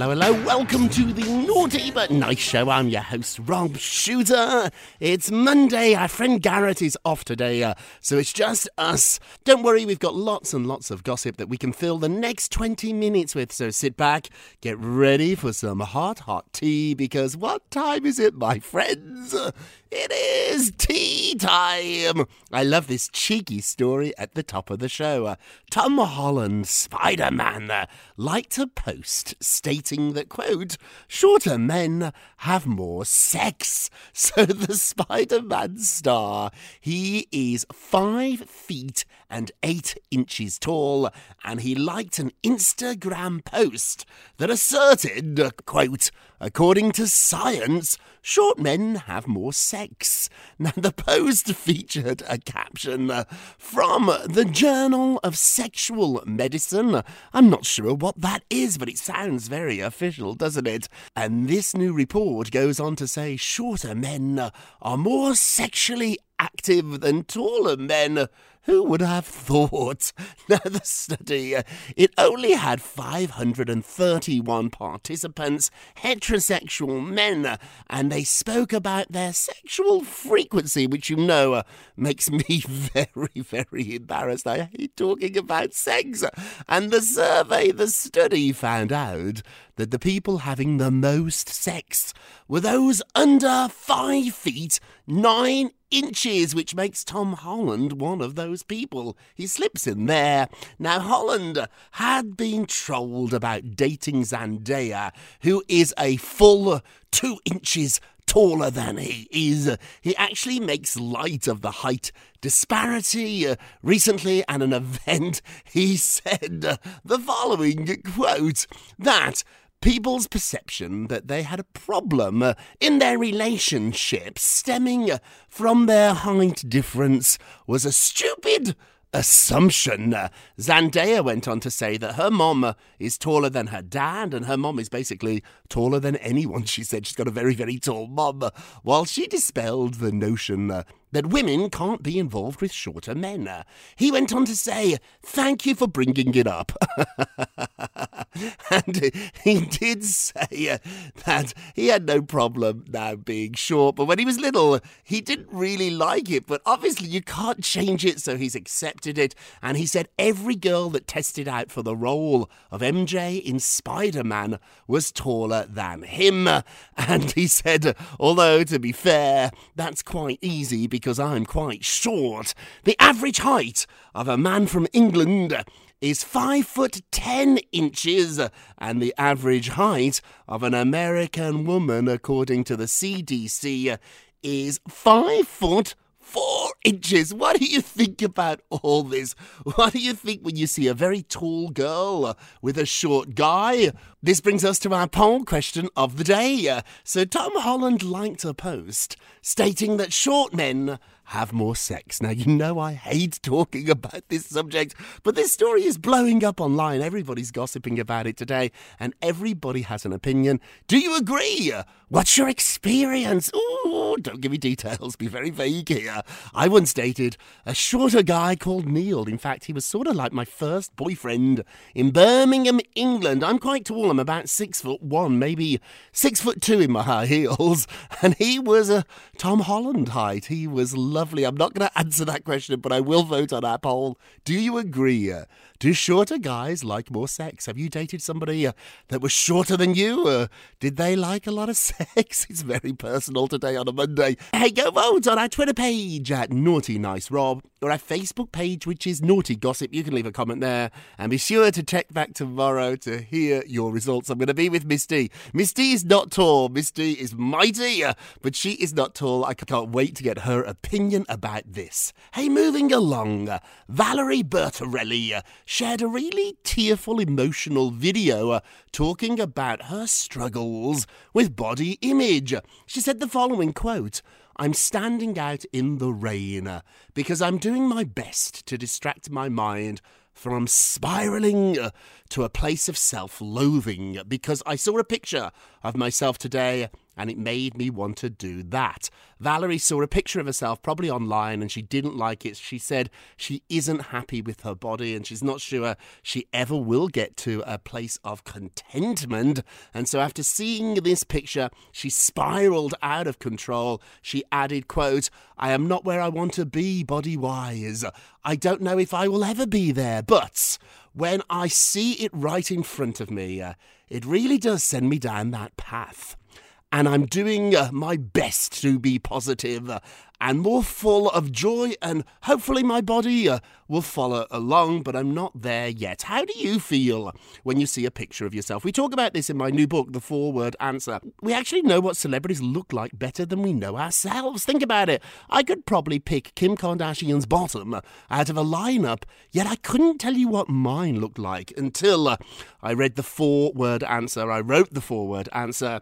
hello, hello. Welcome to the Naughty But Nice Show. I'm your host, Rob Shuter. It's Monday. Our friend Garrett is off today, uh, so it's just us. Don't worry, we've got lots and lots of gossip that we can fill the next 20 minutes with. So sit back, get ready for some hot, hot tea, because what time is it, my friends? It is tea time. I love this cheeky story at the top of the show. Uh, Tom Holland, Spider Man, uh, liked a post stating that, quote, shorter men have more sex. So the Spider Man star, he is five feet and eight inches tall, and he liked an Instagram post that asserted, quote, according to science, short men have more sex. Now, the post featured a caption uh, from the Journal of Sexual Medicine. I'm not sure what that is, but it sounds very official, doesn't it? And this new report goes on to say shorter men are more sexually active than taller men. Who would have thought? Now, the study, uh, it only had 531 participants, heterosexual men, and they spoke about their sexual frequency, which you know uh, makes me very, very embarrassed. I hate talking about sex. And the survey, the study found out that the people having the most sex were those under five feet, nine inches, which makes Tom Holland one of those people. He slips in there. Now, Holland had been trolled about dating Zendaya, who is a full two inches taller than he is. He actually makes light of the height disparity. Recently, at an event, he said the following quote that people's perception that they had a problem uh, in their relationship stemming from their height difference was a stupid assumption. Zendaya went on to say that her mom is taller than her dad, and her mom is basically taller than anyone. She said she's got a very, very tall mom, while she dispelled the notion uh, that women can't be involved with shorter men. He went on to say, Thank you for bringing it up. and he did say that he had no problem now being short, but when he was little, he didn't really like it. But obviously, you can't change it, so he's accepted it. And he said every girl that tested out for the role of MJ in Spider Man was taller than him. And he said, although to be fair, that's quite easy because I'm quite short. The average height of a man from England is five foot ten inches, and the average height of an American woman, according to the CDC, is five foot four inches. What do you think about all this? What do you think when you see a very tall girl with a short guy? This brings us to our poll question of the day. So, Tom Holland liked a post stating that short men have more sex. Now, you know I hate talking about this subject, but this story is blowing up online. Everybody's gossiping about it today, and everybody has an opinion. Do you agree? What's your experience? Ooh, don't give me details. Be very vague here. I once dated a shorter guy called Neil. In fact, he was sort of like my first boyfriend in Birmingham, England. I'm quite tall. I'm about six foot one, maybe six foot two in my high heels, and he was a Tom Holland height. He was lovely. I'm not going to answer that question, but I will vote on our poll. Do you agree? Uh, Do shorter guys like more sex? Have you dated somebody uh, that was shorter than you? Uh, did they like a lot of sex? It's very personal today on a Monday. Hey, go vote on our Twitter page at Naughty Nice Rob or our Facebook page, which is Naughty Gossip. You can leave a comment there and be sure to check back tomorrow to hear your results. I'm going to be with Miss D. Miss D is not tall. Miss D is mighty, uh, but she is not tall. I can't wait to get her opinion about this. Hey, moving along, uh, Valerie Bertinelli uh, shared a really tearful, emotional video uh, talking about her struggles with body image. She said the following quote. I'm standing out in the rain uh, because I'm doing my best to distract my mind from spiraling uh, to a place of self loathing because I saw a picture of myself today and it made me want to do that. Valerie saw a picture of herself, probably online, and she didn't like it. She said she isn't happy with her body and she's not sure she ever will get to a place of contentment. And so after seeing this picture, she spiraled out of control. She added, quote, I am not where I want to be body wise. I don't know if I will ever be there, but when I see it right in front of me, uh, it really does send me down that path and I'm doing uh, my best to be positive, uh, and more full of joy, and hopefully my body uh, will follow along, but I'm not there yet. How do you feel when you see a picture of yourself? We talk about this in my new book, The Four Word Answer. We actually know what celebrities look like better than we know ourselves. Think about it. I could probably pick Kim Kardashian's bottom out of a lineup, yet I couldn't tell you what mine looked like until I read the four word answer. I wrote the four word answer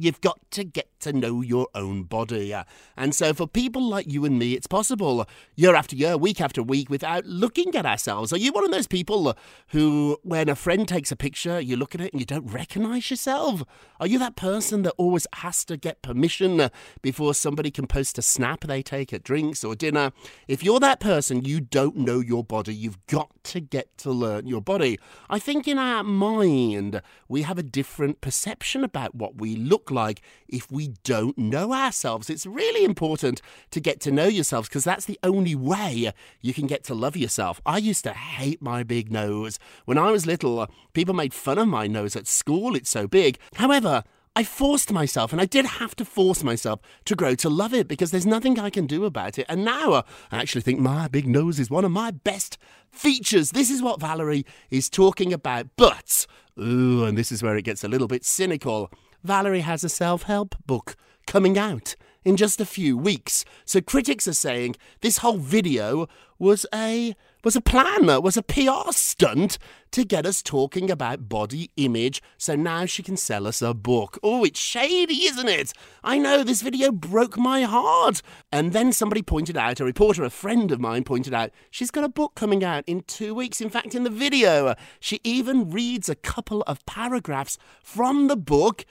You've got to get to know your own body. And so, for people like you and me, it's possible year after year, week after week, without looking at ourselves. Are you one of those people who, when a friend takes a picture, you look at it and you don't recognize yourself? Are you that person that always has to get permission before somebody can post a snap they take at drinks or dinner? If you're that person, you don't know your body. You've got to get to learn your body. I think in our mind, we have a different perception about what we look like if we don't know ourselves. It's really important to get to know yourselves because that's the only way you can get to love yourself. I used to hate my big nose. When I was little, people made fun of my nose at school, it's so big. However, I forced myself, and I did have to force myself to grow to love it because there's nothing I can do about it. And now I actually think my big nose is one of my best features. This is what Valerie is talking about. But, ooh, and this is where it gets a little bit cynical. Valerie has a self help book coming out in just a few weeks. So critics are saying this whole video was a was a plan, was a PR stunt to get us talking about body image so now she can sell us a book. Oh, it's shady, isn't it? I know this video broke my heart. And then somebody pointed out, a reporter, a friend of mine pointed out, she's got a book coming out in 2 weeks. In fact, in the video, she even reads a couple of paragraphs from the book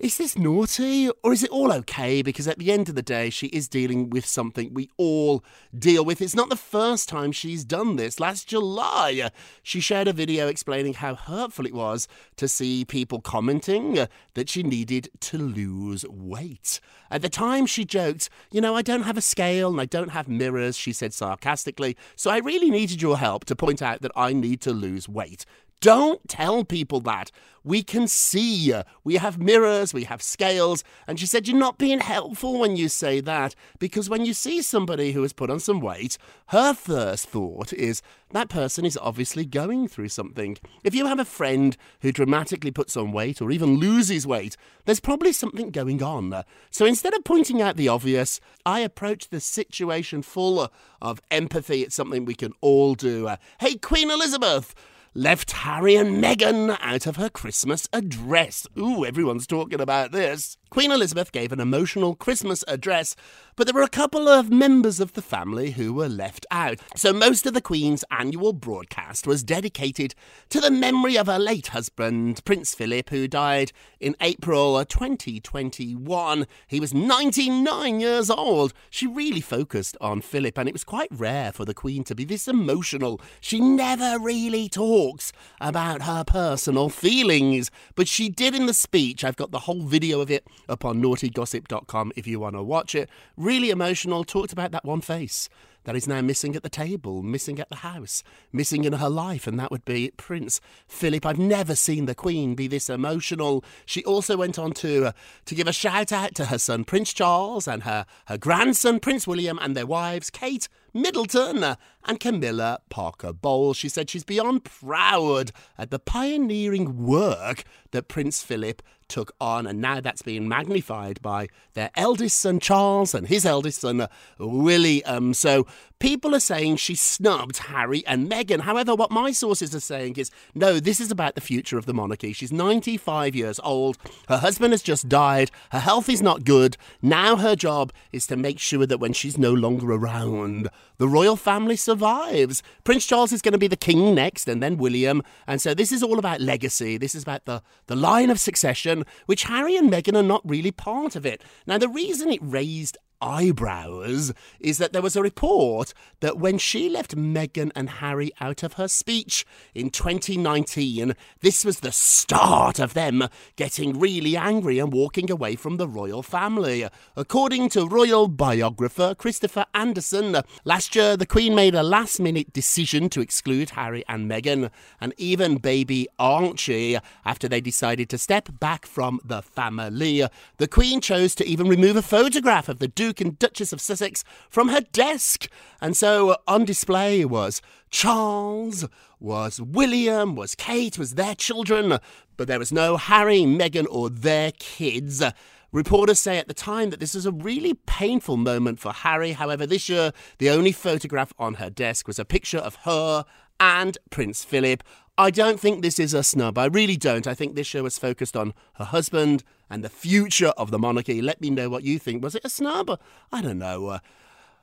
is this naughty or is it all okay? Because at the end of the day, she is dealing with something we all deal with. It's not the first time she's done this. Last July, she shared a video explaining how hurtful it was to see people commenting that she needed to lose weight. At the time, she joked, You know, I don't have a scale and I don't have mirrors, she said sarcastically, so I really needed your help to point out that I need to lose weight. Don't tell people that. We can see. We have mirrors, we have scales. And she said, You're not being helpful when you say that. Because when you see somebody who has put on some weight, her first thought is, That person is obviously going through something. If you have a friend who dramatically puts on weight or even loses weight, there's probably something going on. So instead of pointing out the obvious, I approach the situation full of empathy. It's something we can all do. Uh, hey, Queen Elizabeth! Left Harry and Meghan out of her Christmas address. Ooh, everyone's talking about this. Queen Elizabeth gave an emotional Christmas address, but there were a couple of members of the family who were left out. So most of the Queen's annual broadcast was dedicated to the memory of her late husband, Prince Philip, who died in April 2021. He was 99 years old. She really focused on Philip, and it was quite rare for the Queen to be this emotional. She never really talks about her personal feelings, but she did in the speech. I've got the whole video of it up on naughtygossip.com if you want to watch it. Really emotional, talked about that one face that is now missing at the table, missing at the house, missing in her life, and that would be Prince Philip. I've never seen the Queen be this emotional. She also went on to uh, to give a shout out to her son Prince Charles and her her grandson Prince William and their wives Kate Middleton and Camilla Parker Bowles. She said she's beyond proud at the pioneering work that Prince Philip took on, and now that's being magnified by their eldest son Charles and his eldest son William. So people are saying she snubbed Harry and Meghan. However, what my sources are saying is no, this is about the future of the monarchy. She's 95 years old. Her husband has just died. Her health is not good. Now her job is to make sure that when she's no longer around, the royal family survives. Prince Charles is going to be the king next, and then William. And so this is all about legacy. This is about the, the line of succession which Harry and Meghan are not really part of it. Now, the reason it raised eyebrows is that there was a report that when she left Meghan and Harry out of her speech in 2019, this was the start of them getting really angry and walking away from the royal family. According to royal biographer Christopher Andersen, last year the Queen made a last minute decision to exclude Harry and Meghan and even baby Archie after they decided to step back from the family. The Queen chose to even remove a photograph of the Duke Duke and Duchess of Sussex from her desk. And so on display was Charles, was William, was Kate, was their children, but there was no Harry, Meghan, or their kids. Reporters say at the time that this was a really painful moment for Harry. However, this year, the only photograph on her desk was a picture of her and Prince Philip. I don't think this is a snub. I really don't. I think this show was focused on her husband and the future of the monarchy. Let me know what you think. Was it a snub? I don't know. Uh,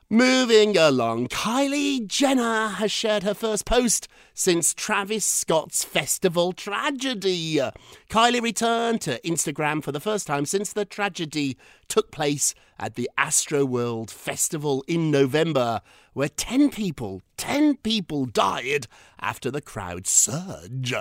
Moving along, Kylie Jenner has shared her first post since Travis Scott's festival tragedy. Kylie returned to Instagram for the first time since the tragedy took place at the Astroworld Festival in November, where 10 people, 10 people died after the crowd surge.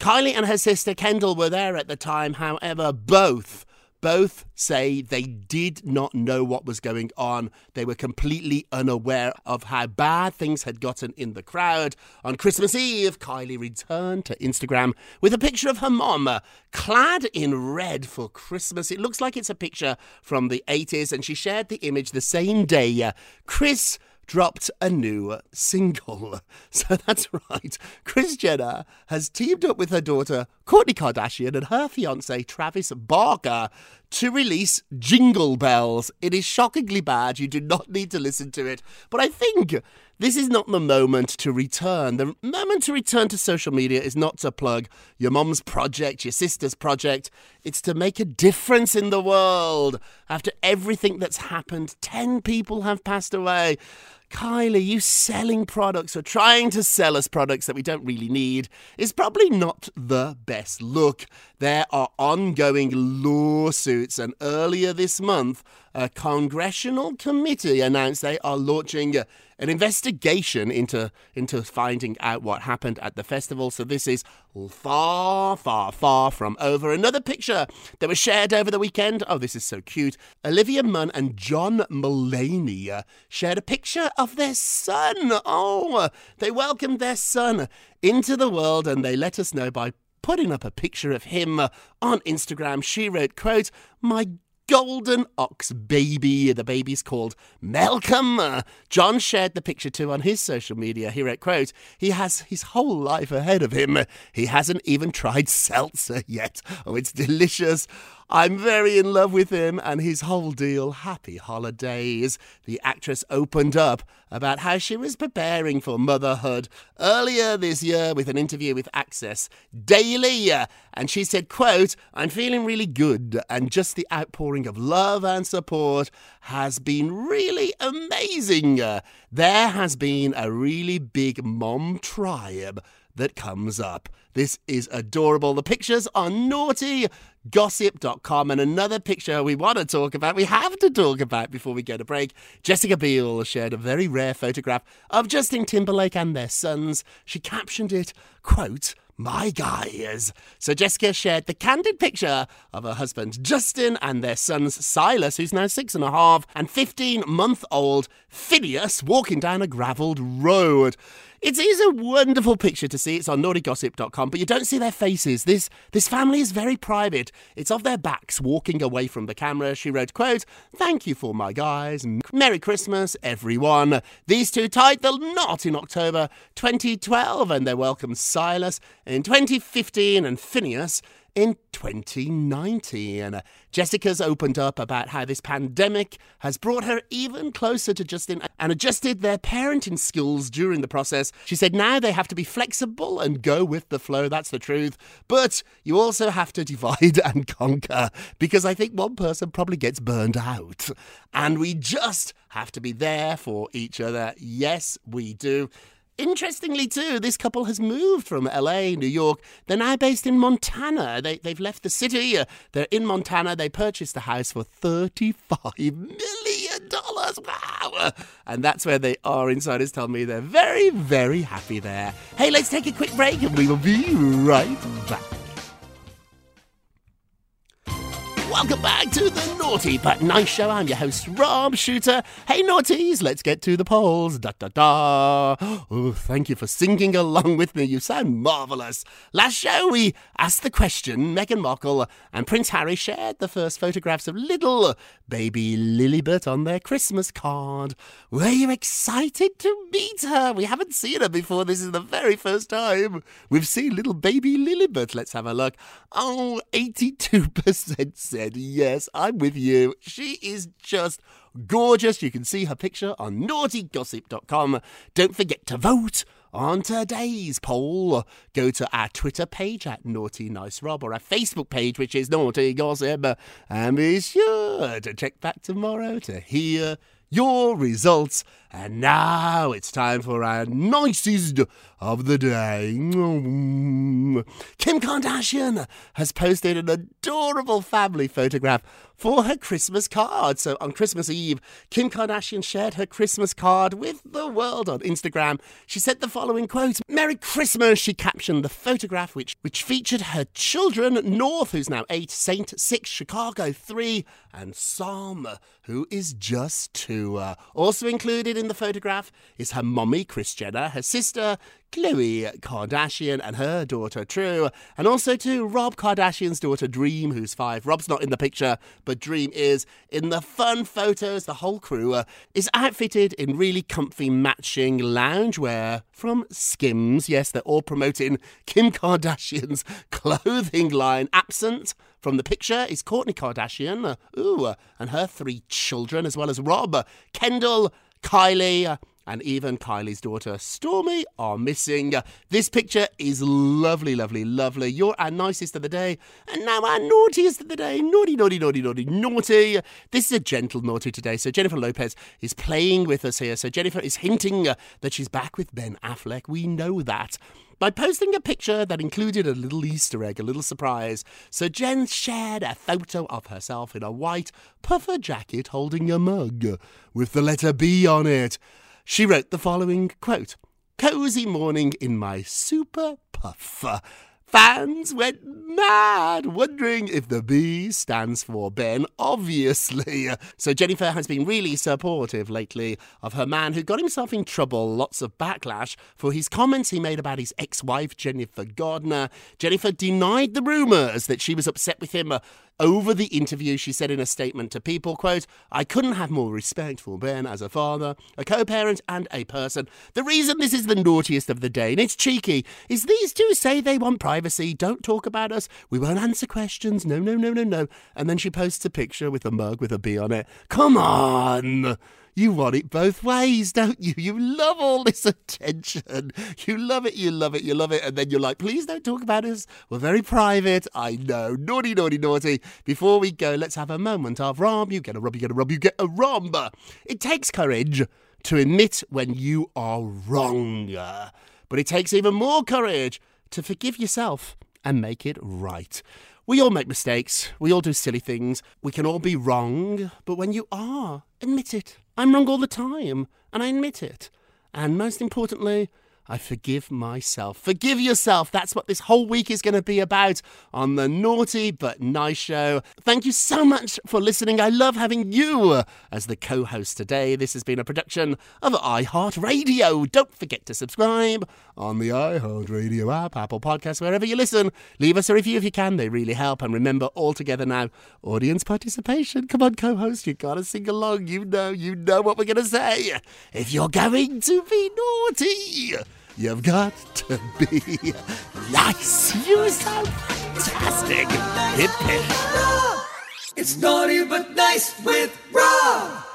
Kylie and her sister Kendall were there at the time, however, both both say they did not know what was going on. They were completely unaware of how bad things had gotten in the crowd. On Christmas Eve, Kylie returned to Instagram with a picture of her mom uh, clad in red for Christmas. It looks like it's a picture from the 80s, and she shared the image the same day. Uh, Kris dropped a new single. So that's right. Kris Jenner has teamed up with her daughter, Kourtney Kardashian, and her fiance, Travis Barker, to release Jingle Bells. It is shockingly bad. You do not need to listen to it. But I think this is not the moment to return. The moment to return to social media is not to plug your mom's project, your sister's project. It's to make a difference in the world. After everything that's happened, 10 people have passed away. Kylie, you selling products or trying to sell us products that we don't really need is probably not the best look. There are ongoing lawsuits, and earlier this month, a congressional committee announced they are launching uh, an investigation into into finding out what happened at the festival. So this is far, far, far from over. Another picture that was shared over the weekend. Oh, this is so cute. Olivia Munn and John Mulaney uh, shared a picture of their son. Oh, they welcomed their son into the world, and they let us know by putting up a picture of him on Instagram. She wrote, quote, My golden ox baby. The baby's called Malcolm. John shared the picture too on his social media. He wrote, quote, he has his whole life ahead of him. He hasn't even tried seltzer yet. Oh, it's delicious. I'm very in love with him and his whole deal. Happy holidays. The actress opened up about how she was preparing for motherhood earlier this year with an interview with Access Daily. And she said, quote, I'm feeling really good and just the outpouring of love and support has been really amazing. There has been a really big mom tribe that comes up. This is adorable. The pictures are naughty gossip.com. And another picture we want to talk about, we have to talk about before we go to break. Jessica Biel shared a very rare photograph of Justin Timberlake and their sons. She captioned it, quote, my guys. So Jessica shared the candid picture of her husband Justin and their sons Silas, who's now six and a half, and 15 month old Phineas walking down a gravelled road. It is a wonderful picture to see. It's on naughtygossip.com, but you don't see their faces. This this family is very private. It's of their backs walking away from the camera. She wrote, quote, Thank you for my guys. Merry Christmas, everyone. These two tied the knot in October 2012, and they welcomed Silas in 2015 and Phineas in 2019. Jessica's opened up about how this pandemic has brought her even closer to Justin and adjusted their parenting skills during the process. She said now they have to be flexible and go with the flow, that's the truth. But you also have to divide and conquer because I think one person probably gets burned out. And we just have to be there for each other. Yes, we do. Interestingly, too, this couple has moved from LA, New York. They're now based in Montana. They, they've left the city. Uh, they're in Montana. They purchased the house for $35 million. Wow. And that's where they are. Insiders tell me they're very, very happy there. Hey, let's take a quick break and we will be right back. Welcome back to the Naughty But Nice Show. I'm your host, Rob Shuter. Hey, naughties, let's get to the polls. Da da da. Oh, thank you for singing along with me. You sound marvellous. Last show, we asked the question Meghan Markle and Prince Harry shared the first photographs of little baby Lilibet on their Christmas card. Were you excited to meet her? We haven't seen her before. This is the very first time we've seen little baby Lilibet. Let's have a look. Oh, 82% said Yes, I'm with you. She is just gorgeous. You can see her picture on naughtygossip.com. Don't forget to vote on today's poll. Go to our Twitter page at Naughty Nice Rob or our Facebook page, which is Naughty Gossip. And be sure to check back tomorrow to hear your results. And now it's time for our nicest of the day. Kim Kardashian has posted an adorable family photograph for her Christmas card. So on Christmas Eve, Kim Kardashian shared her Christmas card with the world on Instagram. She said the following quote Merry Christmas. She captioned the photograph, which, which featured her children North, who's now eight, Saint, six, Chicago, three, and Psalm, who is just two. Uh, also included in the photograph is her mommy, Kris Jenner, her sister, Khloe Kardashian and her daughter True, and also to Rob Kardashian's daughter Dream, who's five. Rob's not in the picture, but Dream is. In the fun photos, the whole crew uh, is outfitted in really comfy matching loungewear from Skims. Yes, they're all promoting Kim Kardashian's clothing line. Absent from the picture is Kourtney Kardashian, uh, ooh, uh, and her three children, as well as Rob, Kendall, Kylie, and even Kylie's daughter Stormi are missing. This picture is lovely, lovely, lovely. You're our nicest of the day, and now our naughtiest of the day. Naughty, naughty, naughty, naughty, naughty. This is a gentle naughty today. So Jennifer Lopez is playing with us here. So Jennifer is hinting uh, that she's back with Ben Affleck. We know that by posting a picture that included a little Easter egg, a little surprise. So Jen shared a photo of herself in a white puffer jacket holding a mug with the letter B on it. She wrote the following quote Cozy morning in my super puffer. Fans went mad, wondering if the B stands for Ben, obviously. So Jennifer has been really supportive lately of her man who got himself in trouble, lots of backlash for his comments he made about his ex wife, Jennifer Gardner. Jennifer denied the rumours that she was upset with him uh, over the interview, she said in a statement to People, quote, I couldn't have more respect for Ben as a father, a co-parent, and a person. The reason this is the naughtiest of the day, and it's cheeky, is these two say they want privacy, don't talk about us, we won't answer questions, no, no, no, no, no. And then she posts a picture with a mug with a B on it. Come on! You want it both ways, don't you? You love all this attention. You love it, you love it, you love it. And then you're like, please don't talk about us. We're very private. I know. Naughty, naughty, naughty. Before we go, let's have a moment of Rob. You get a rub, you get a rub, you get a romb. It takes courage to admit when you are wrong. But it takes even more courage to forgive yourself and make it right. We all make mistakes. We all do silly things. We can all be wrong. But when you are, admit it. I'm wrong all the time, and I admit it. And most importantly, I forgive myself. Forgive yourself. That's what this whole week is going to be about on the Naughty But Nice Show. Thank you so much for listening. I love having you as the co host today. This has been a production of iHeartRadio. Don't forget to subscribe on the iHeartRadio app, Apple Podcasts, wherever you listen. Leave us a review if you can, they really help. And remember, all together now, audience participation. Come on, co host, you got to sing along. You know, you know what we're going to say. If you're going to be naughty, You've got to be nice. You sound fantastic. Hip hip. It's naughty but nice with Rob.